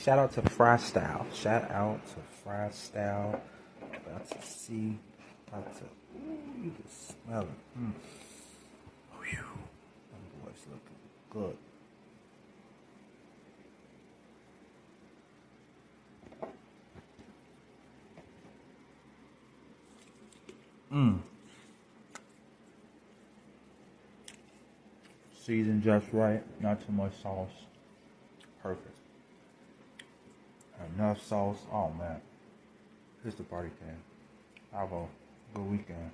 Shout out to FriiStyle. Shout out to FriiStyle. About to see. About to. Ooh, you can smell it. Mm. you. Them boys looking good. Mmm. Seasoned just right, not too much sauce. Perfect. Enough sauce. Oh man. it's the PartyKing. Have a good weekend.